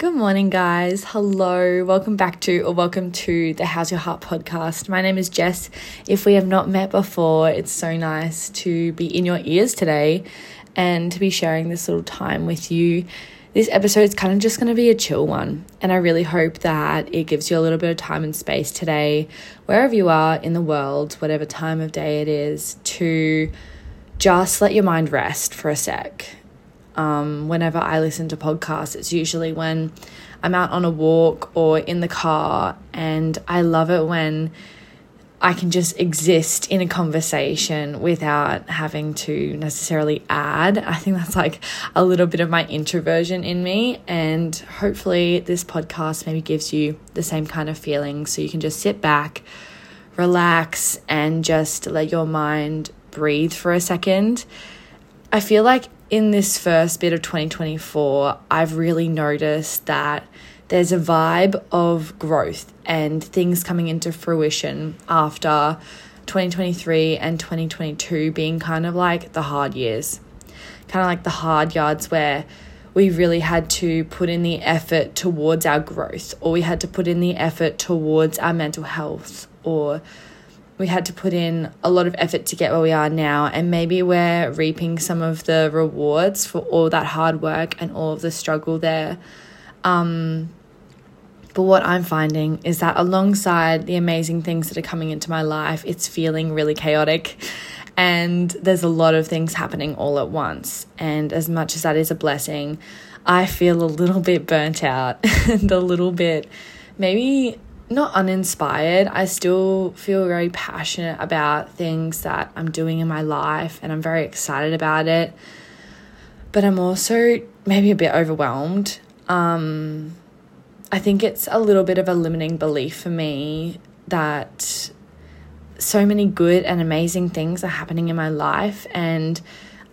Good morning, guys. Hello. Welcome back to, or welcome to the How's Your Heart podcast. My name is Jess. If we have not met before, it's so nice to be in your ears today and to be sharing this little time with you. This episode is kind of just going to be a chill one, and I really hope that it gives you a little bit of time and space today, wherever you are in the world, whatever time of day it is, to just let your mind rest for a sec um, whenever I listen to podcasts, it's usually when I'm out on a walk or in the car, and I love it when I can just exist in a conversation without having to necessarily add. I think that's like a little bit of my introversion in me, and hopefully, this podcast maybe gives you the same kind of feeling so you can just sit back, relax, and just let your mind breathe for a second. I feel like in this first bit of 2024, I've really noticed that there's a vibe of growth and things coming into fruition after 2023 and 2022 being kind of like the hard years, kind of like the hard yards where we really had to put in the effort towards our growth, or we had to put in the effort towards our mental health, or we had to put in a lot of effort to get where we are now, and maybe we're reaping some of the rewards for all that hard work and all of the struggle there. Um, but what I'm finding is that alongside the amazing things that are coming into my life, it's feeling really chaotic. And there's a lot of things happening all at once. And as much as that is a blessing, I feel a little bit burnt out and a little bit maybe not uninspired. I still feel very passionate about things that I'm doing in my life and I'm very excited about it. But I'm also maybe a bit overwhelmed. Um, I think it's a little bit of a limiting belief for me that so many good and amazing things are happening in my life and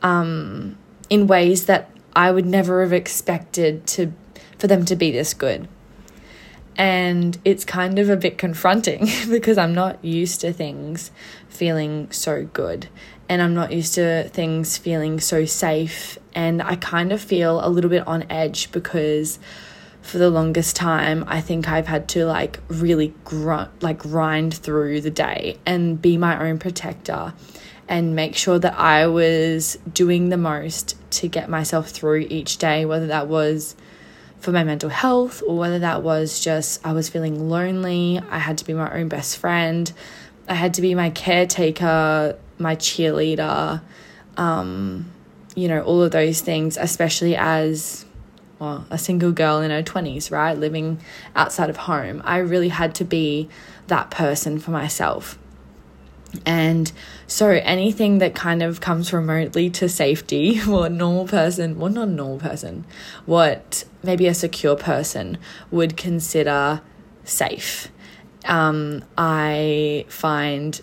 um, in ways that I would never have expected to for them to be this good. And it's kind of a bit confronting because I'm not used to things feeling so good. And I'm not used to things feeling so safe. And I kind of feel a little bit on edge because for the longest time, I think I've had to like really grunt, like grind through the day and be my own protector and make sure that I was doing the most to get myself through each day, whether that was for my mental health or whether that was just I was feeling lonely. I had to be my own best friend. I had to be my caretaker, my cheerleader, um, you know, all of those things, especially as well, a single girl in her 20s, right? Living outside of home. I really had to be that person for myself. And so anything that kind of comes remotely to safety, what a normal person, well, not a normal person, what maybe a secure person would consider safe, um, I find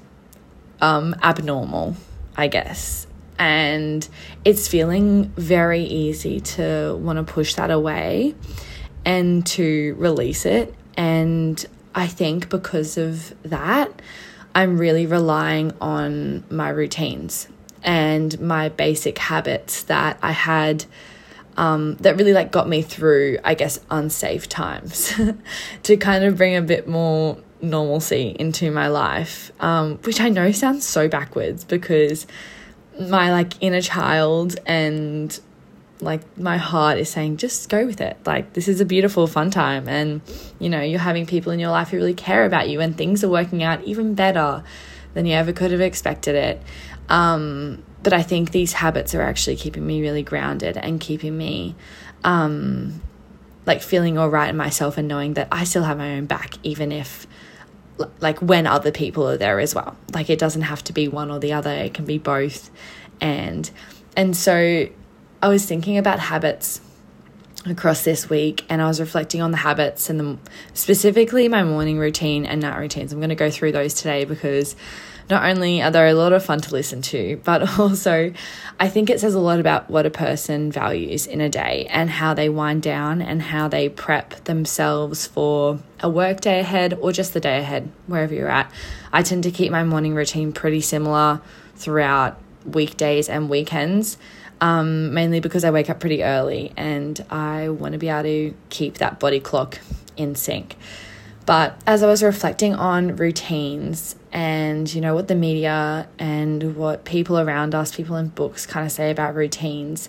um, abnormal, I guess. And it's feeling very easy to want to push that away and to release it. And I think because of that, I'm really relying on my routines and my basic habits that I had um, that really like got me through, I guess, unsafe times to kind of bring a bit more normalcy into my life, um, which I know sounds so backwards because my like inner child and like my heart is saying just go with it. Like this is a beautiful fun time. And you know you're having people in your life who really care about you and things are working out even better than you ever could have expected it. Um, but i think these habits are actually keeping me really grounded and keeping me um, like feeling all right in myself and knowing that i still have my own back even if like when other people are there as well. Like it doesn't have to be one or the other. It can be both. And and so I was thinking about habits across this week and I was reflecting on the habits and the, specifically my morning routine and night routines. I'm going to go through those today because not only are they a lot of fun to listen to, but also I think it says a lot about what a person values in a day and how they wind down and how they prep themselves for a work day ahead or just the day ahead, wherever you're at. I tend to keep my morning routine pretty similar throughout weekdays and weekends um, mainly because I wake up pretty early and I want to be able to keep that body clock in sync. But as I was reflecting on routines and, you know, what the media and what people around us, people in books kind of say about routines,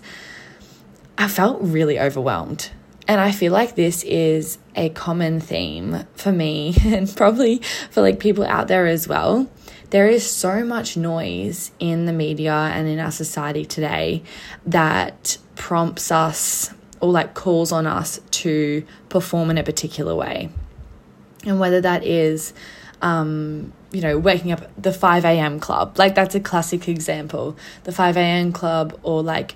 I felt really overwhelmed. And I feel like this is a common theme for me and probably for like people out there as well. There is so much noise in the media and in our society today that prompts us or like calls on us to perform in a particular way. And whether that is, um, you know, waking up the 5 a.m. club, like that's a classic example. The 5 a.m. club, or like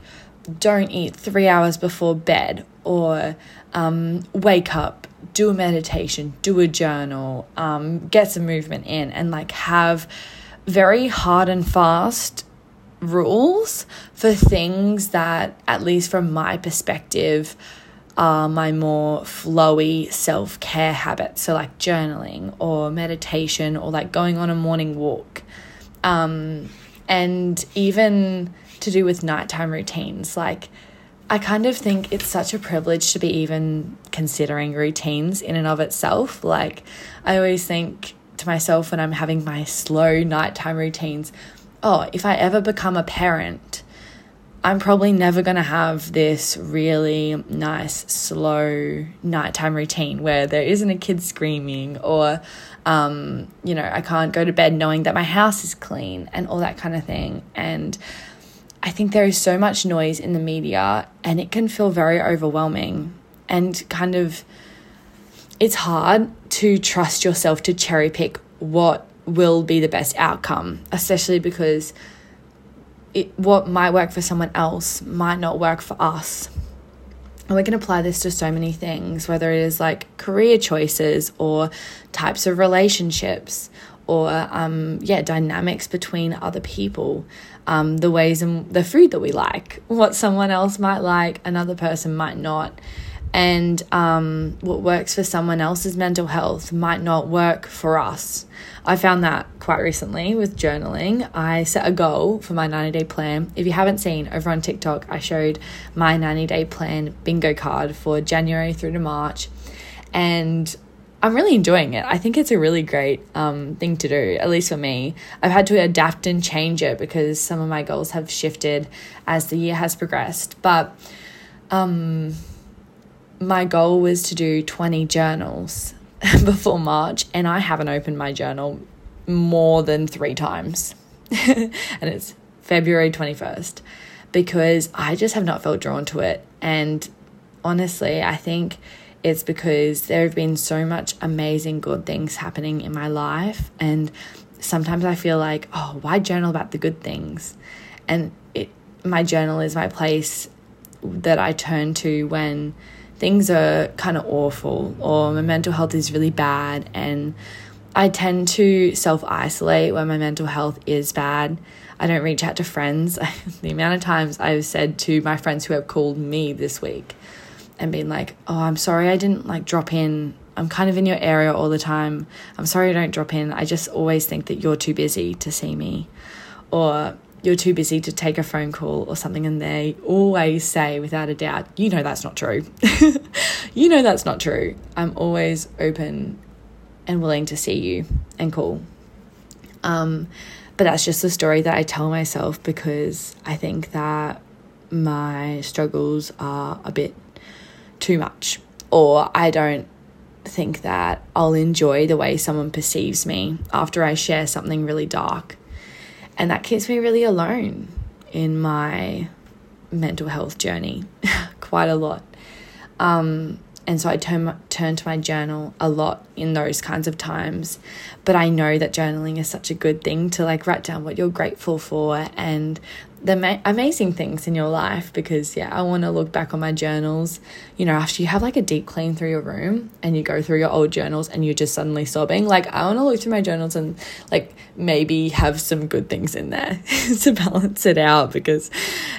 don't eat three hours before bed, or um, wake up, do a meditation, do a journal, um, get some movement in, and like have very hard and fast rules for things that, at least from my perspective, are my more flowy self care habits. So, like journaling or meditation or like going on a morning walk. Um, and even to do with nighttime routines. Like, I kind of think it's such a privilege to be even considering routines in and of itself. Like, I always think to myself when I'm having my slow nighttime routines, oh, if I ever become a parent, I'm probably never going to have this really nice, slow nighttime routine where there isn't a kid screaming or, um, you know, I can't go to bed knowing that my house is clean and all that kind of thing. And I think there is so much noise in the media and it can feel very overwhelming and kind of, it's hard to trust yourself to cherry pick what will be the best outcome, especially because it, what might work for someone else might not work for us. And we can apply this to so many things, whether it is like career choices or types of relationships or, um, yeah, dynamics between other people, um, the ways and the food that we like, what someone else might like, another person might not and um, what works for someone else's mental health might not work for us. I found that quite recently with journaling. I set a goal for my 90 day plan. If you haven't seen over on TikTok, I showed my 90 day plan bingo card for January through to March. And I'm really enjoying it. I think it's a really great um, thing to do, at least for me. I've had to adapt and change it because some of my goals have shifted as the year has progressed. But um, my goal was to do 20 journals before March, and I haven't opened my journal more than three times. and it's February 21st because I just have not felt drawn to it. And honestly, I think it's because there have been so much amazing good things happening in my life. And sometimes I feel like, oh, why journal about the good things? And it, my journal is my place that I turn to when things are kind of awful or my mental health is really bad and I tend to self isolate when my mental health is bad. I don't reach out to friends. the amount of times I've said to my friends who have called me this week and been like, "Oh, I'm sorry I didn't like drop in. I'm kind of in your area all the time. I'm sorry I don't drop in. I just always think that you're too busy to see me." Or you're too busy to take a phone call or something, and they always say, without a doubt, you know that's not true. you know that's not true. I'm always open and willing to see you and call. Um, but that's just the story that I tell myself because I think that my struggles are a bit too much, or I don't think that I'll enjoy the way someone perceives me after I share something really dark and that keeps me really alone in my mental health journey quite a lot. Um, and so I turn, turn to my journal a lot in those kinds of times. But I know that journaling is such a good thing to like write down what you're grateful for and the ma- amazing things in your life because yeah i want to look back on my journals you know after you have like a deep clean through your room and you go through your old journals and you're just suddenly sobbing like i want to look through my journals and like maybe have some good things in there to balance it out because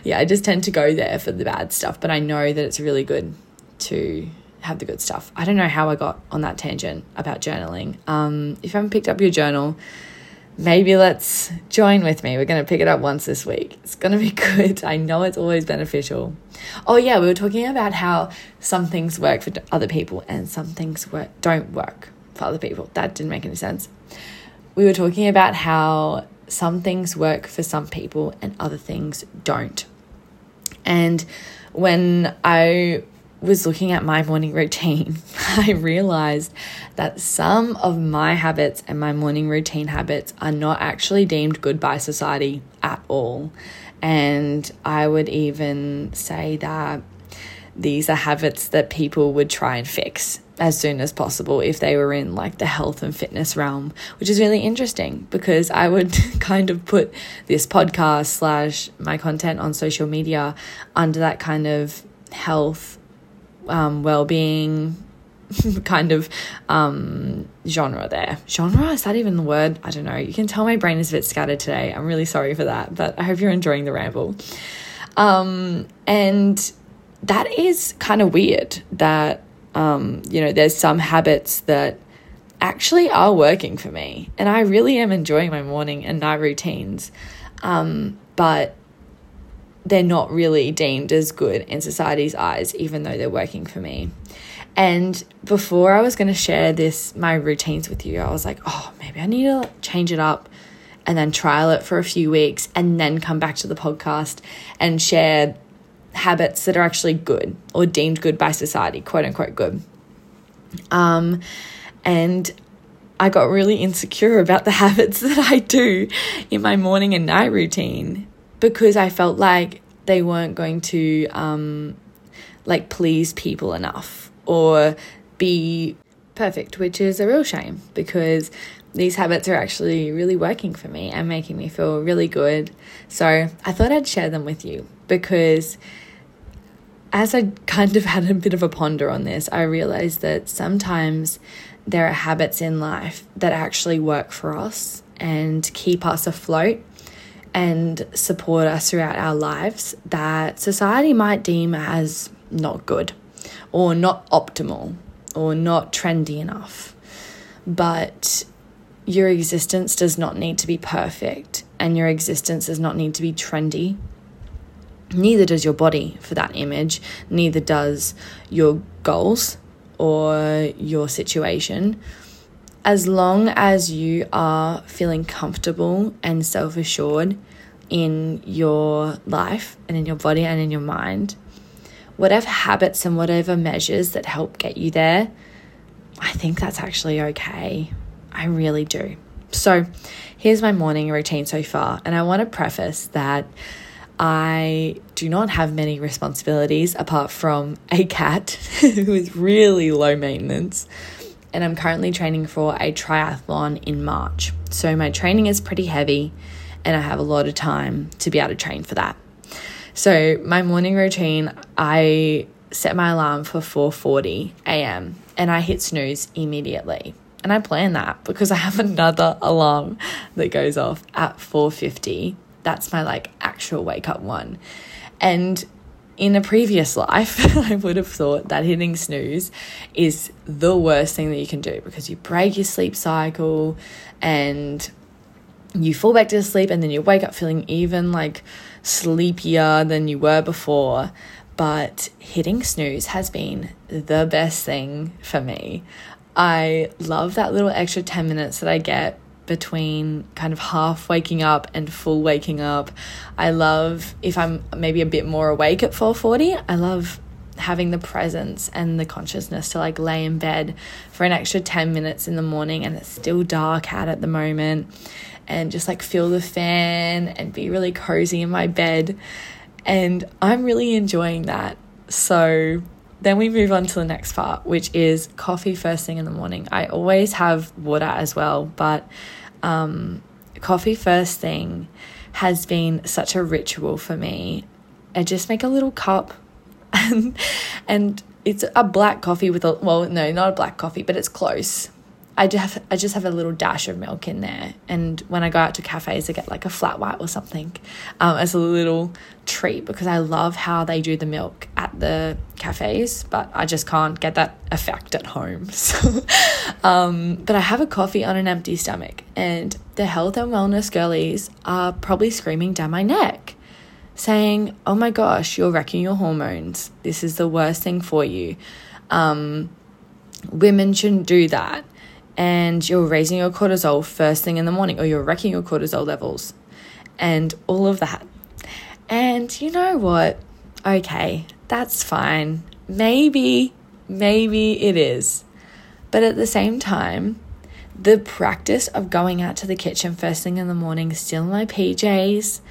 yeah i just tend to go there for the bad stuff but i know that it's really good to have the good stuff. I don't know how i got on that tangent about journaling. Um if you haven't picked up your journal maybe let's join with me. We're going to pick it up once this week. It's going to be good. I know it's always beneficial. Oh, yeah, we were talking about how some things work for other people and some things work, don't work for other people. That didn't make any sense. We were talking about how some things work for some people and other things don't. And when I was looking at my morning routine, I realized that some of my habits and my morning routine habits are not actually deemed good by society at all. And I would even say that these are habits that people would try and fix as soon as possible if they were in like the health and fitness realm, which is really interesting because I would kind of put this podcast slash my content on social media under that kind of health um, well-being kind of um, genre there. Genre is that even the word? I don't know. You can tell my brain is a bit scattered today. I'm really sorry for that, but I hope you're enjoying the ramble. Um, and that is kind of weird that um, you know there's some habits that actually are working for me, and I really am enjoying my morning and night routines, um, but they're not really deemed as good in society's eyes, even though they're working for me. And before I was going to share this, my routines with you, I was like, oh, maybe I need to change it up and then trial it for a few weeks and then come back to the podcast and share habits that are actually good or deemed good by society, quote unquote good. Um, and I got really insecure about the habits that I do in my morning and night routine because I felt like they weren't going to um, like please people enough or be perfect, which is a real shame because these habits are actually really working for me and making me feel really good. So I thought I'd share them with you because as I kind of had a bit of a ponder on this, I realized that sometimes there are habits in life that actually work for us and keep us afloat and support us throughout our lives that society might deem as not good or not optimal or not trendy enough. But your existence does not need to be perfect and your existence does not need to be trendy. Neither does your body for that image, neither does your goals or your situation as long as you are feeling comfortable and self assured in your life and in your body and in your mind, whatever habits and whatever measures that help get you there, I think that's actually okay. I really do. So, here's my morning routine so far. And I want to preface that I do not have many responsibilities apart from a cat who is really low maintenance and I'm currently training for a triathlon in March. So my training is pretty heavy and I have a lot of time to be able to train for that. So my morning routine, I set my alarm for 4:40 a.m. and I hit snooze immediately. And I plan that because I have another alarm that goes off at 4:50. That's my like actual wake up one. And in a previous life, I would have thought that hitting snooze is the worst thing that you can do because you break your sleep cycle and you fall back to sleep and then you wake up feeling even like sleepier than you were before. But hitting snooze has been the best thing for me. I love that little extra 10 minutes that I get between kind of half waking up and full waking up. I love if I'm maybe a bit more awake at 4:40, I love having the presence and the consciousness to like lay in bed for an extra 10 minutes in the morning and it's still dark out at the moment and just like feel the fan and be really cozy in my bed and I'm really enjoying that. So then we move on to the next part, which is coffee first thing in the morning. I always have water as well, but um, coffee first thing has been such a ritual for me. I just make a little cup and, and it's a black coffee with a, well, no, not a black coffee, but it's close. I just have, I just have a little dash of milk in there. And when I go out to cafes, I get like a flat white or something um, as a little treat because I love how they do the milk at the cafes, but I just can't get that effect at home. So, um, but I have a coffee on an empty stomach, and the health and wellness girlies are probably screaming down my neck saying, Oh my gosh, you're wrecking your hormones. This is the worst thing for you. Um, women shouldn't do that. And you're raising your cortisol first thing in the morning, or you're wrecking your cortisol levels, and all of that. And you know what? Okay, that's fine. Maybe, maybe it is. But at the same time, the practice of going out to the kitchen first thing in the morning, still in my PJs,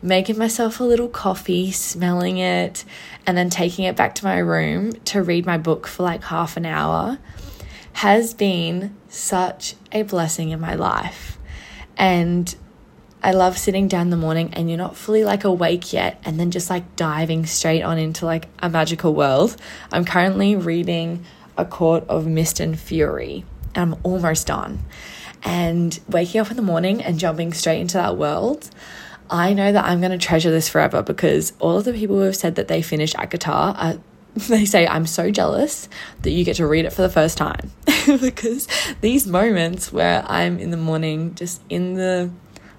making myself a little coffee, smelling it, and then taking it back to my room to read my book for like half an hour has been such a blessing in my life. And I love sitting down in the morning and you're not fully like awake yet and then just like diving straight on into like a magical world. I'm currently reading A Court of Mist and Fury and I'm almost done. And waking up in the morning and jumping straight into that world I know that I'm going to treasure this forever because all of the people who have said that they finished ACOTAR are they say I'm so jealous that you get to read it for the first time because these moments where I'm in the morning just in the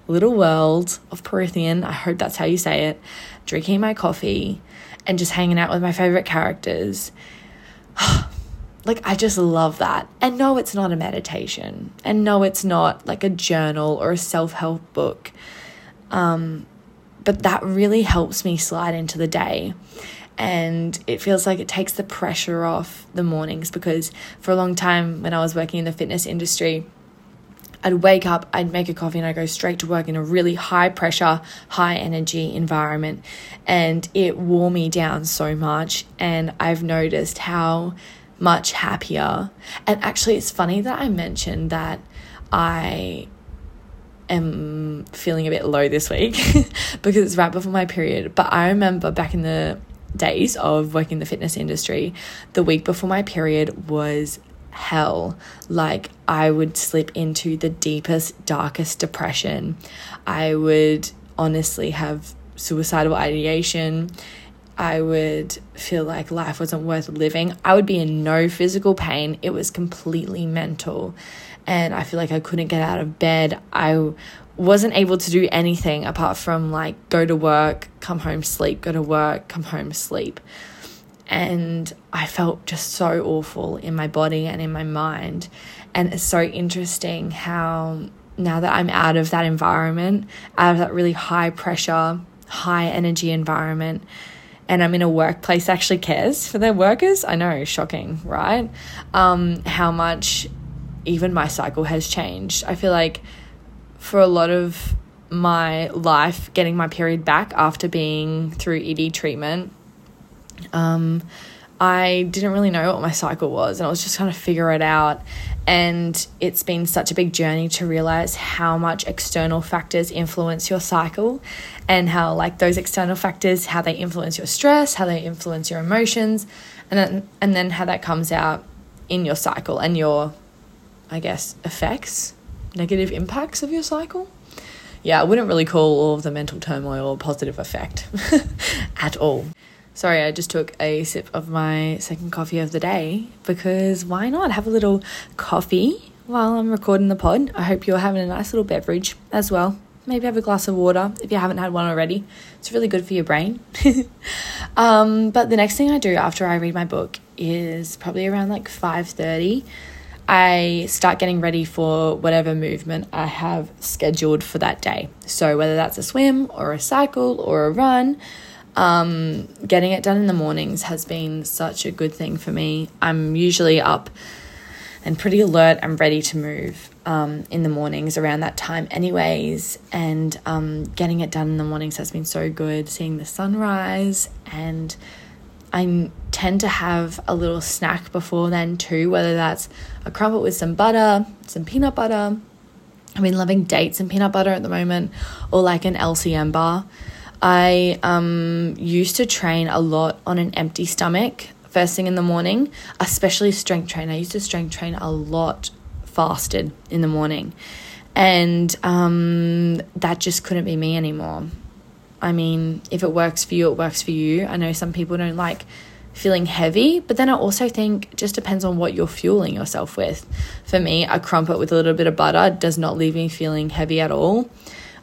little world of Prythian, I hope that's how you say it, drinking my coffee and just hanging out with my favorite characters. like I just love that. And no, it's not a meditation. And no, it's not like a journal or a self-help book. Um, but that really helps me slide into the day. And it feels like it takes the pressure off the mornings because for a long time when I was working in the fitness industry, I'd wake up, I'd make a coffee, and I'd go straight to work in a really high pressure, high energy environment. And it wore me down so much. And I've noticed how much happier. And actually, it's funny that I mentioned that I am feeling a bit low this week because it's right before my period. But I remember back in the days of working in the fitness industry, the week before my period was hell. Like, I would slip into the deepest, darkest depression. I would honestly have suicidal ideation. I would feel like life wasn't worth living. I would be in no physical pain. It was completely mental and I feel like I couldn't get out of bed. I wasn't able to do anything apart from like go to work, come home, sleep, go to work, come home, sleep. And I felt just so awful in my body and in my mind. And it's so interesting how now that I'm out of that environment, out of that really high pressure, high energy environment, and I'm in a workplace actually cares for their workers. I know, shocking, right? Um, how much even my cycle has changed. I feel like for a lot of my life, getting my period back after being through ED treatment, um, I didn't really know what my cycle was, and I was just trying to figure it out. And it's been such a big journey to realize how much external factors influence your cycle, and how, like, those external factors, how they influence your stress, how they influence your emotions, and then, and then how that comes out in your cycle and your I guess, effects, negative impacts of your cycle. Yeah, I wouldn't really call all of the mental turmoil a positive effect at all. Sorry, I just took a sip of my second coffee of the day because why not have a little coffee while I'm recording the pod? I hope you're having a nice little beverage as well. Maybe have a glass of water if you haven't had one already. It's really good for your brain. um, but the next thing I do after I read my book is probably around like 5:30 I start getting ready for whatever movement I have scheduled for that day. So, whether that's a swim or a cycle or a run, um, getting it done in the mornings has been such a good thing for me. I'm usually up and pretty alert and ready to move um, in the mornings around that time, anyways. And um, getting it done in the mornings has been so good, seeing the sunrise and I tend to have a little snack before then too, whether that's a crumpet with some butter, some peanut butter. I've been loving dates and peanut butter at the moment, or like an LCM bar. I um, used to train a lot on an empty stomach first thing in the morning, especially strength train. I used to strength train a lot fasted in the morning. And um, that just couldn't be me anymore. I mean, if it works for you, it works for you. I know some people don't like feeling heavy, but then I also think just depends on what you're fueling yourself with. For me, a crumpet with a little bit of butter does not leave me feeling heavy at all.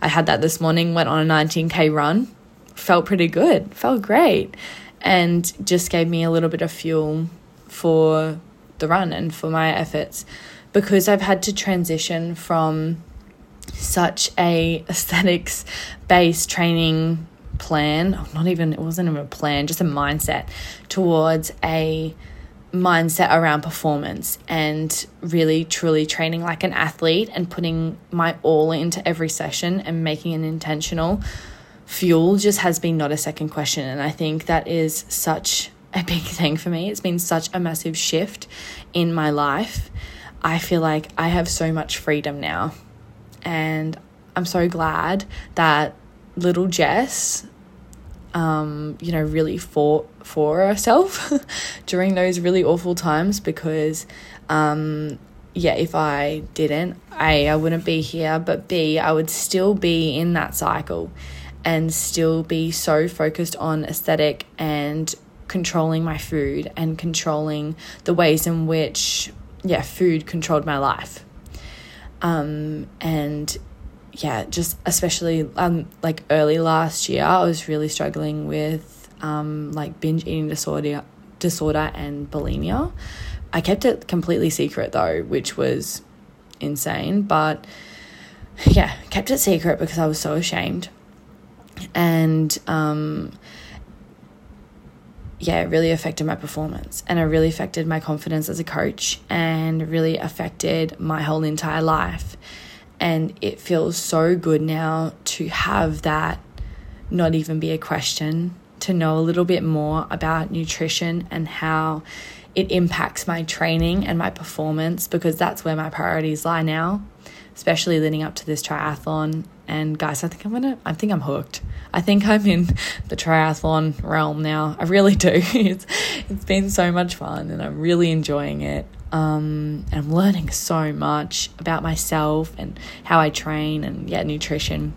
I had that this morning, went on a 19k run, felt pretty good, felt great, and just gave me a little bit of fuel for the run and for my efforts because I've had to transition from such a aesthetics based training plan, oh, not even it wasn't even a plan, just a mindset towards a mindset around performance and really truly training like an athlete and putting my all into every session and making an intentional fuel just has been not a second question and I think that is such a big thing for me. It's been such a massive shift in my life. I feel like I have so much freedom now. And I'm so glad that little Jess, um, you know, really fought for herself during those really awful times because, um, yeah, if I didn't, A, I wouldn't be here, but B, I would still be in that cycle and still be so focused on aesthetic and controlling my food and controlling the ways in which, yeah, food controlled my life. Um, and yeah, just especially um, like early last year, I was really struggling with um, like binge eating disorder, disorder and bulimia. I kept it completely secret though, which was insane. But yeah, kept it secret because I was so ashamed. And um, yeah, it really affected my performance and it really affected my confidence as a coach and really affected my whole entire life. And it feels so good now to have that not even be a question, to know a little bit more about nutrition and how it impacts my training and my performance because that's where my priorities lie now, especially leading up to this triathlon. And guys, I think I'm gonna, I think I'm hooked. I think I'm in the triathlon realm now. I really do. It's it's been so much fun and I'm really enjoying it. Um, and I'm learning so much about myself and how I train and yeah, nutrition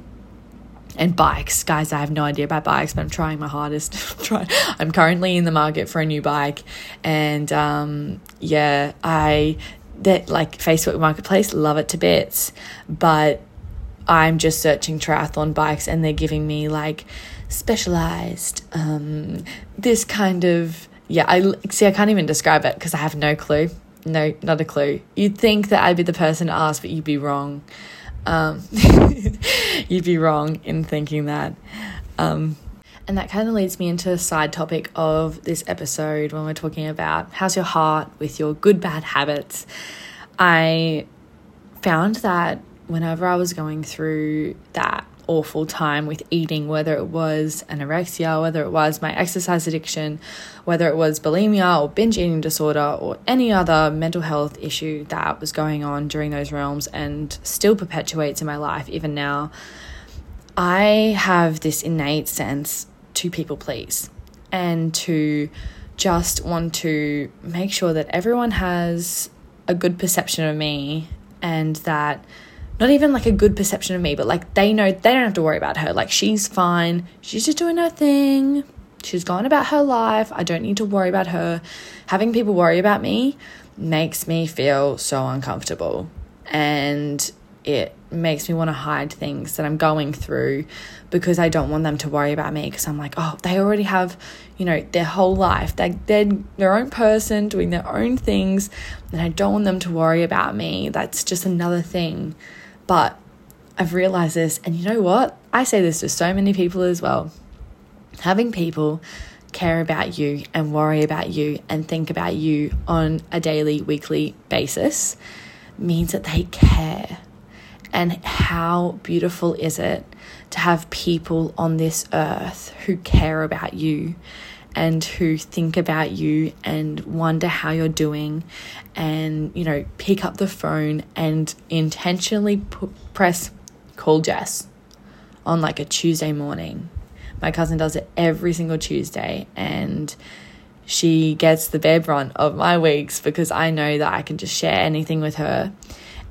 and bikes. Guys, I have no idea about bikes, but I'm trying my hardest. I'm currently in the market for a new bike, and um, yeah, I that like Facebook Marketplace, love it to bits, but I'm just searching triathlon bikes and they're giving me like specialized, um, this kind of, yeah, I see, I can't even describe it because I have no clue. No, not a clue. You'd think that I'd be the person to ask, but you'd be wrong. Um, you'd be wrong in thinking that. Um, and that kind of leads me into a side topic of this episode when we're talking about how's your heart with your good, bad habits. I found that whenever I was going through that awful time with eating, whether it was anorexia, whether it was my exercise addiction, whether it was bulimia or binge eating disorder or any other mental health issue that was going on during those realms and still perpetuates in my life even now, I have this innate sense to people please and to just want to make sure that everyone has a good perception of me and that not even like a good perception of me, but like they know they don't have to worry about her. Like she's fine. She's just doing her thing. She's gone about her life. I don't need to worry about her. Having people worry about me makes me feel so uncomfortable. And it makes me want to hide things that I'm going through because I don't want them to worry about me because I'm like, oh, they already have, you know, their whole life. They, they're their own person doing their own things, and I don't want them to worry about me. That's just another thing but I've realized this, and you know what? I say this to so many people as well. Having people care about you and worry about you and think about you on a daily, weekly basis means that they care. And how beautiful is it to have people on this earth who care about you and who think about you and wonder how you're doing and, you know, pick up the phone and intentionally press call Jess on like a Tuesday morning. My cousin does it every single Tuesday and she gets the bare brunt of my weeks because I know that I can just share anything with her.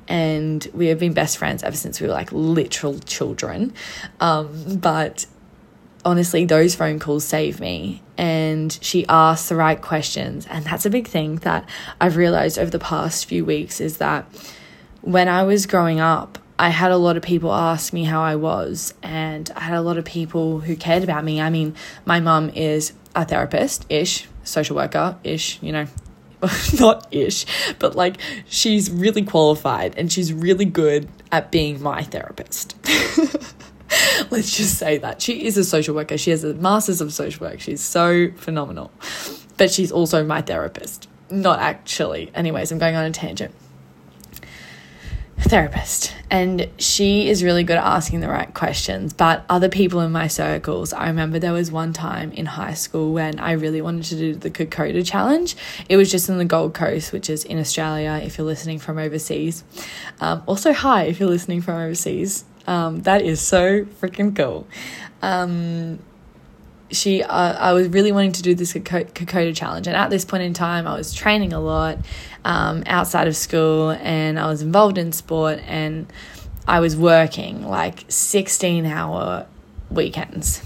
And we have been best friends ever since we were like literal children. Um, but honestly, those phone calls save me. And she asks the right questions. And that's a big thing that I've realized over the past few weeks is that when I was growing up, I had a lot of people ask me how I was, and I had a lot of people who cared about me. I mean, my mum is a therapist ish, social worker ish, you know, not ish, but like she's really qualified and she's really good at being my therapist. Let's just say that. She is a social worker. She has a master's of social work. She's so phenomenal. But she's also my therapist. Not actually. Anyways, I'm going on a tangent therapist and she is really good at asking the right questions but other people in my circles i remember there was one time in high school when i really wanted to do the kokoda challenge it was just in the gold coast which is in australia if you're listening from overseas um, also hi if you're listening from overseas um, that is so freaking cool. Um, she uh, I was really wanting to do this Kokoda challenge and at this point in time I was training a lot um, outside of school and I was involved in sport and I was working like 16 hour weekends.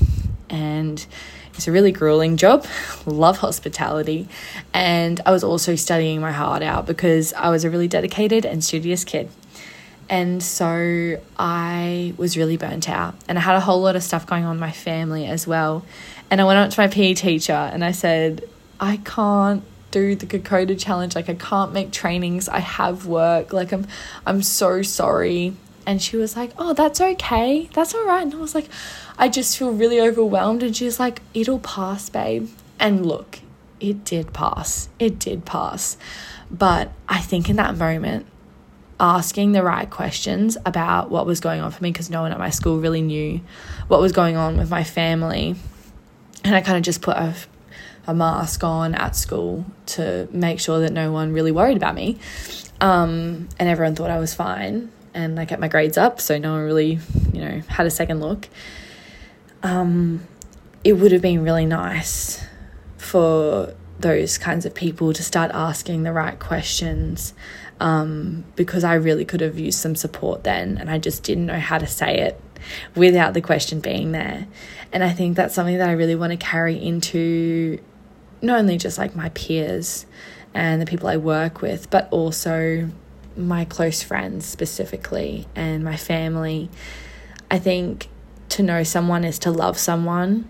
And it's a really grueling job. Love hospitality. And I was also studying my heart out because I was a really dedicated and studious kid and so I was really burnt out and I had a whole lot of stuff going on in my family as well. And I went up to my PE teacher and I said, I can't do the Kokoda challenge. Like I can't make trainings. I have work. Like I'm I'm so sorry. And she was like, Oh, that's okay. That's all right. And I was like, I just feel really overwhelmed. And she's like, It'll pass, babe. And look, it did pass. It did pass. But I think in that moment, asking the right questions about what was going on for me because no one at my school really knew what was going on with my family. And I kind of just put a, a mask on at school to make sure that no one really worried about me. Um, and everyone thought I was fine. And I kept my grades up, so no one really, you know, had a second look. Um, it would have been really nice for those kinds of people to start asking the right questions um, because I really could have used some support then and I just didn't know how to say it without the question being there. And I think that's something that I really want to carry into not only just like my peers and the people I work with, but also my close friends specifically and my family. I think to know someone is to love someone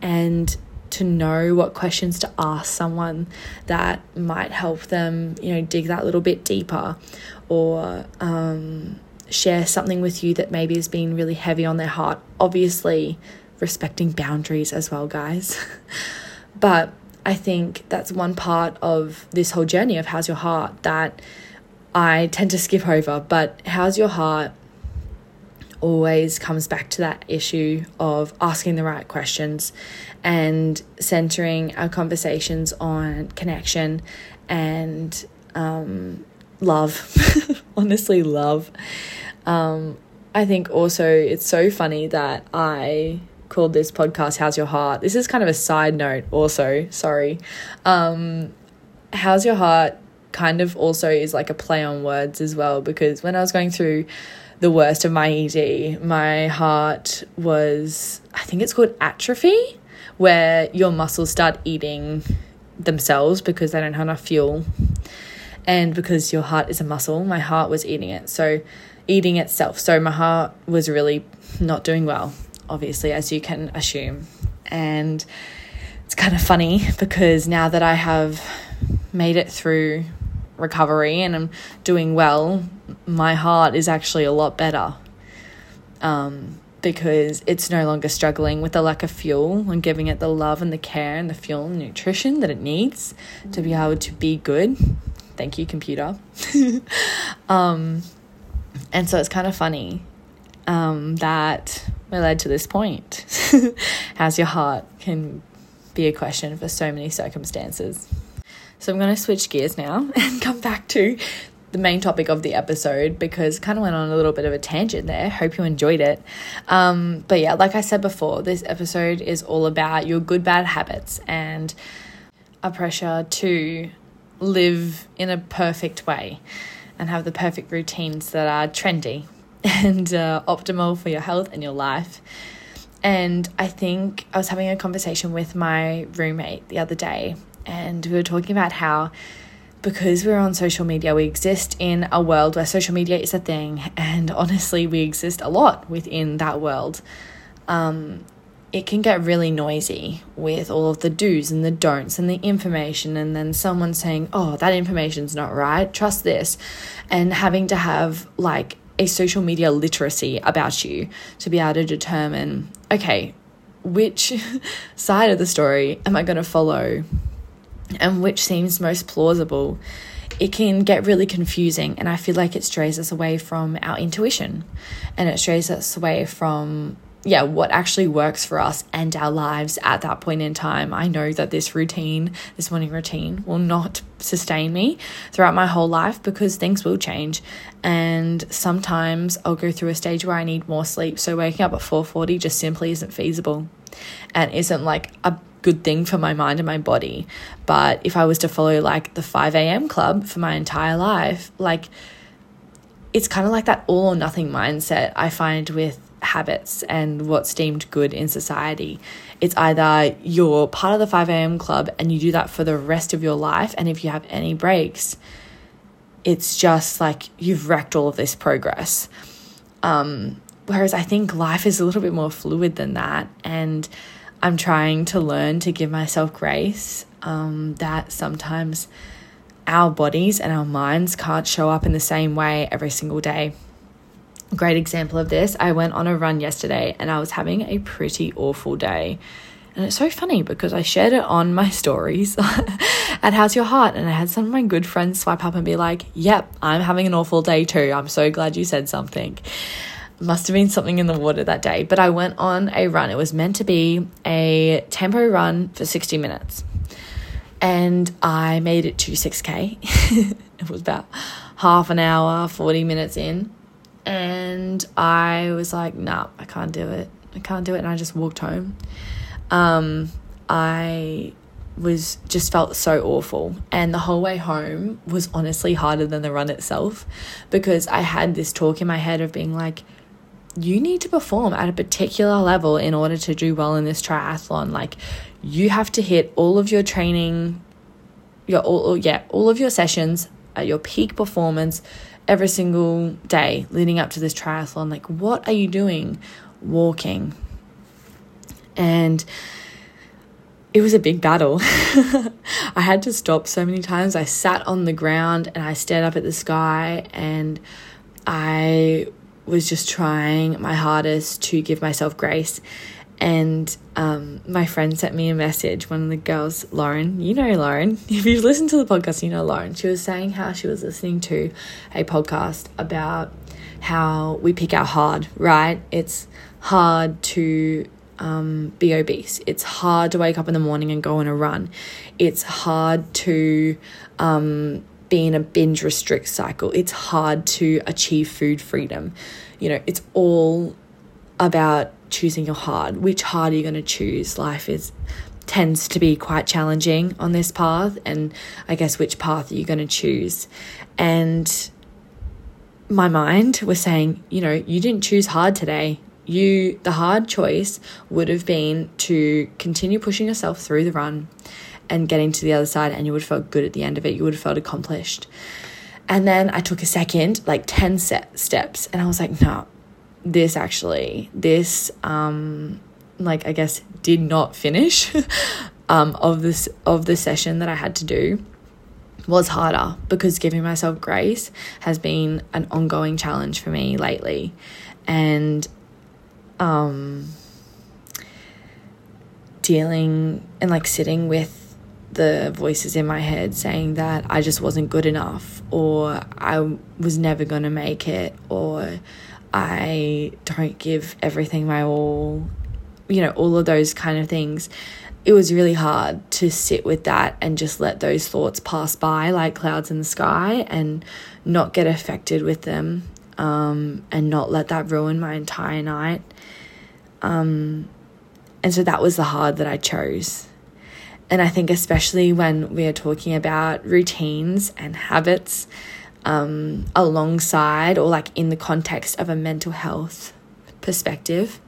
and to know what questions to ask someone that might help them, you know, dig that little bit deeper or um, share something with you that maybe has been really heavy on their heart. Obviously, respecting boundaries as well, guys. but I think that's one part of this whole journey of how's your heart that I tend to skip over. But how's your heart always comes back to that issue of asking the right questions and centering our conversations on connection and um, love. Honestly, love. Um, I think also it's so funny that I called this podcast How's Your Heart. This is kind of a side note, also. Sorry. Um, How's Your Heart kind of also is like a play on words as well because when I was going through the worst of my ED, my heart was, I think it's called atrophy where your muscles start eating themselves because they don't have enough fuel. And because your heart is a muscle, my heart was eating it. So, eating itself. So, my heart was really not doing well, obviously, as you can assume. And it's kind of funny because now that I have made it through recovery and I'm doing well, my heart is actually a lot better. Um, because it's no longer struggling with the lack of fuel and giving it the love and the care and the fuel and nutrition that it needs to be able to be good. Thank you, computer. um, and so it's kind of funny um, that we're led to this point. How's your heart can be a question for so many circumstances. So I'm going to switch gears now and come back to the main topic of the episode because kind of went on a little bit of a tangent there. Hope you enjoyed it. Um, but yeah, like I said before, this episode is all about your good bad habits and a pressure to live in a perfect way and have the perfect routines that are trendy and uh, optimal for your health and your life. And I think I was having a conversation with my roommate the other day, and we were talking about how because we're on social media, we exist in a world where social media is a thing, and honestly, we exist a lot within that world. Um, it can get really noisy with all of the do's and the don'ts and the information, and then someone saying, Oh, that information's not right, trust this, and having to have like a social media literacy about you to be able to determine, okay, which side of the story am I going to follow and which seems most plausible. It can get really confusing, and I feel like it strays us away from our intuition and it strays us away from yeah, what actually works for us and our lives at that point in time. I know that this routine, this morning routine, will not sustain me throughout my whole life because things will change. And sometimes I'll go through a stage where I need more sleep. So waking up at 4:40 just simply isn't feasible and isn't like a good thing for my mind and my body. But if I was to follow like the 5 a.m. club for my entire life, like it's kind of like that all or nothing mindset I find with habits and what's deemed good in society. It's either you're part of the 5 a.m. club and you do that for the rest of your life, and if you have any breaks, it's just like you've wrecked all of this progress. Um, whereas I think life is a little bit more fluid than that, and I'm trying to learn to give myself grace um, that sometimes our bodies and our minds can't show up in the same way every single day great example of this. I went on a run yesterday and I was having a pretty awful day. And it's so funny because I shared it on my stories at How's Your Heart? And I had some of my good friends swipe up and be like, Yep, I'm having an awful day too. I'm so glad you said something. Must have been something in the water that day. But I went on a run. It was meant to be a tempo run for 60 minutes. And I made it to 6K. it was about half an hour, 40 minutes in and I was like, nah, I can't do it. I can't do it. And I just walked home. Um, I was just felt so awful. And the whole way home was honestly harder than the run itself because I had this talk in my head of being like, you need to perform at a particular level in order to do well in this triathlon. Like, you have to hit all of your training, your all, yeah, all of your sessions at your peak performance every single day leading up to this triathlon. Like, what are you doing? Walking. And it was a big battle. I had to stop so many times. I sat on the ground and I stared up at the sky and I was just trying my hardest to give myself grace and um, my friend sent me a message. One of the girls, Lauren, you know Lauren. If you've listened to the podcast, you know Lauren. She was saying how she was listening to a podcast about how we pick our hard, right? It's hard to um, be obese. It's hard to wake up in the morning and go on a run. It's hard to um, be in a binge restrict cycle. It's hard to achieve food freedom. You know, it's all about choosing your hard. Which hard are you going to choose? Life is tends to be quite challenging on this path and I guess which path are you going to choose? And my mind was saying, you know, you didn't choose hard today. You the hard choice would have been to continue pushing yourself through the run and getting to the other side and you would have felt good at the end of it. You would have felt accomplished. And then I took a second, like 10 set steps, and I was like, no, this actually this um like I guess did not finish um of this of the session that I had to do was harder because giving myself grace has been an ongoing challenge for me lately and um dealing and like sitting with the voices in my head saying that I just wasn't good enough or I was never going to make it or I don't give everything my all, you know, all of those kind of things. It was really hard to sit with that and just let those thoughts pass by like clouds in the sky and not get affected with them um, and not let that ruin my entire night. Um, and so that was the hard that I chose. And I think, especially when we are talking about routines and habits um, alongside or like in the context of a mental health perspective,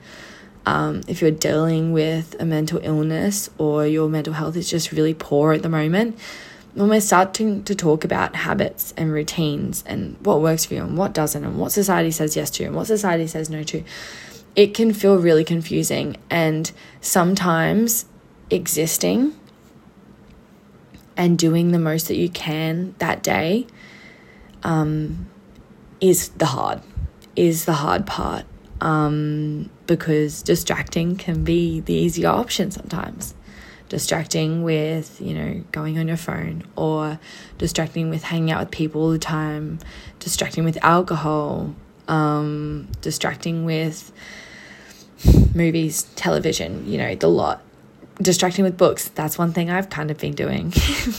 um, if you're dealing with a mental illness or your mental health is just really poor at the moment, when we're starting to talk about habits and routines and what works for you and what doesn't, and what society says yes to and what society says no to, it can feel really confusing. And sometimes existing and doing the most that you can that day um, is the hard, is the hard part. Um, because distracting can be the easier option sometimes distracting with, you know, going on your phone or distracting with hanging out with people all the time, distracting with alcohol, um, distracting with movies, television, you know, the lot. Distracting with books. That's one thing I've kind of been doing,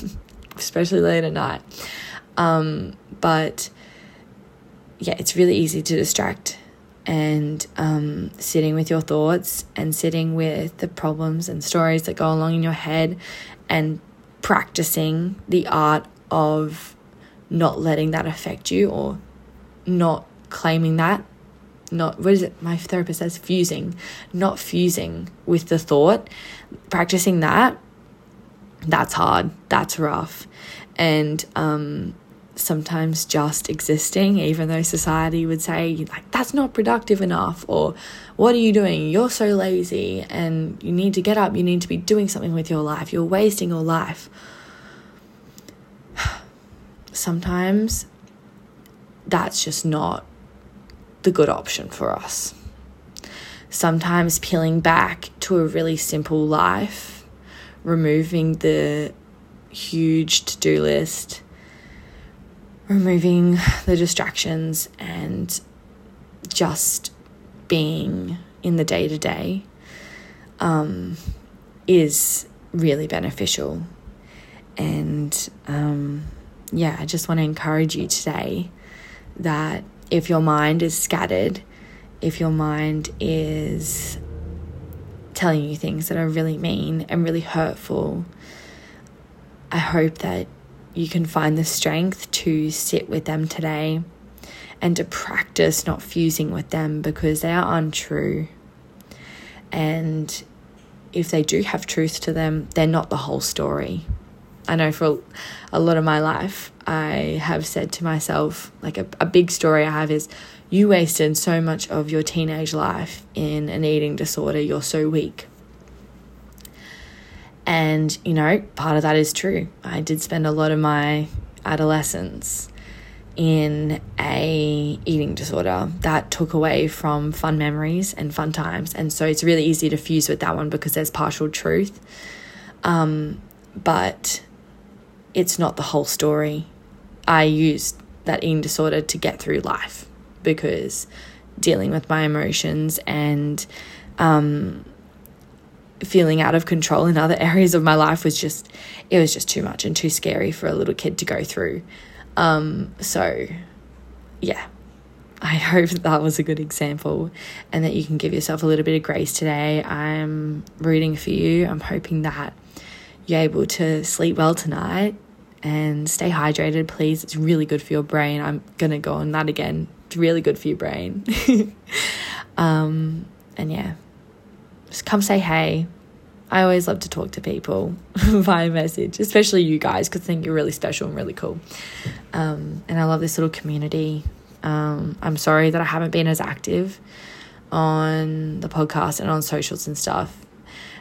especially late at night. Um, but yeah, it's really easy to distract and um, sitting with your thoughts and sitting with the problems and stories that go along in your head and practicing the art of not letting that affect you or not claiming that not what is it my therapist says fusing not fusing with the thought practicing that that's hard that's rough and um sometimes just existing, even though society would say, like, that's not productive enough, or what are you doing? You're so lazy, and you need to get up, you need to be doing something with your life, you're wasting your life. Sometimes that's just not the good option for us. Sometimes peeling back to a really simple life, removing the huge to do list removing the distractions and just being in the day to day is really beneficial. And um, yeah, I just want to encourage you today that if your mind is scattered, if your mind is telling you things that are really mean and really hurtful, I hope that you can find the strength to sit with them today and to practice not fusing with them because they are untrue. And if they do have truth to them, they're not the whole story. I know for a lot of my life, I have said to myself, like a, a big story I have is, you wasted so much of your teenage life in an eating disorder, you're so weak. And, you know, part of that is true. I did spend a lot of my adolescence in a eating disorder that took away from fun memories and fun times and so it's really easy to fuse with that one because there's partial truth um, but it's not the whole story. I used that eating disorder to get through life because dealing with my emotions and um, feeling out of control in other areas of my life was just it was just too much and too scary for a little kid to go through. Um, so yeah. I hope that, that was a good example and that you can give yourself a little bit of grace today. I'm rooting for you. I'm hoping that you're able to sleep well tonight and stay hydrated please it's really good for your brain i'm gonna go on that again it's really good for your brain um, and yeah just come say hey. I always love to talk to people via message, especially you guys, because I think you're really special and really cool. Um, and I love this little community. Um, I'm sorry that I haven't been as active on the podcast and on socials and stuff.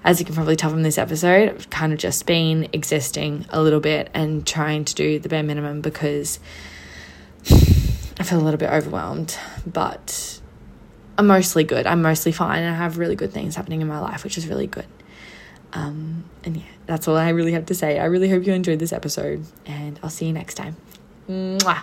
As you can probably tell from this episode, I've kind of just been existing a little bit and trying to do the bare minimum because I feel a little bit overwhelmed. But I'm mostly good. I'm mostly fine. I have really good things happening in my life, which is really good. Um, and yeah, that's all I really have to say. I really hope you enjoyed this episode, and I'll see you next time. Mwah.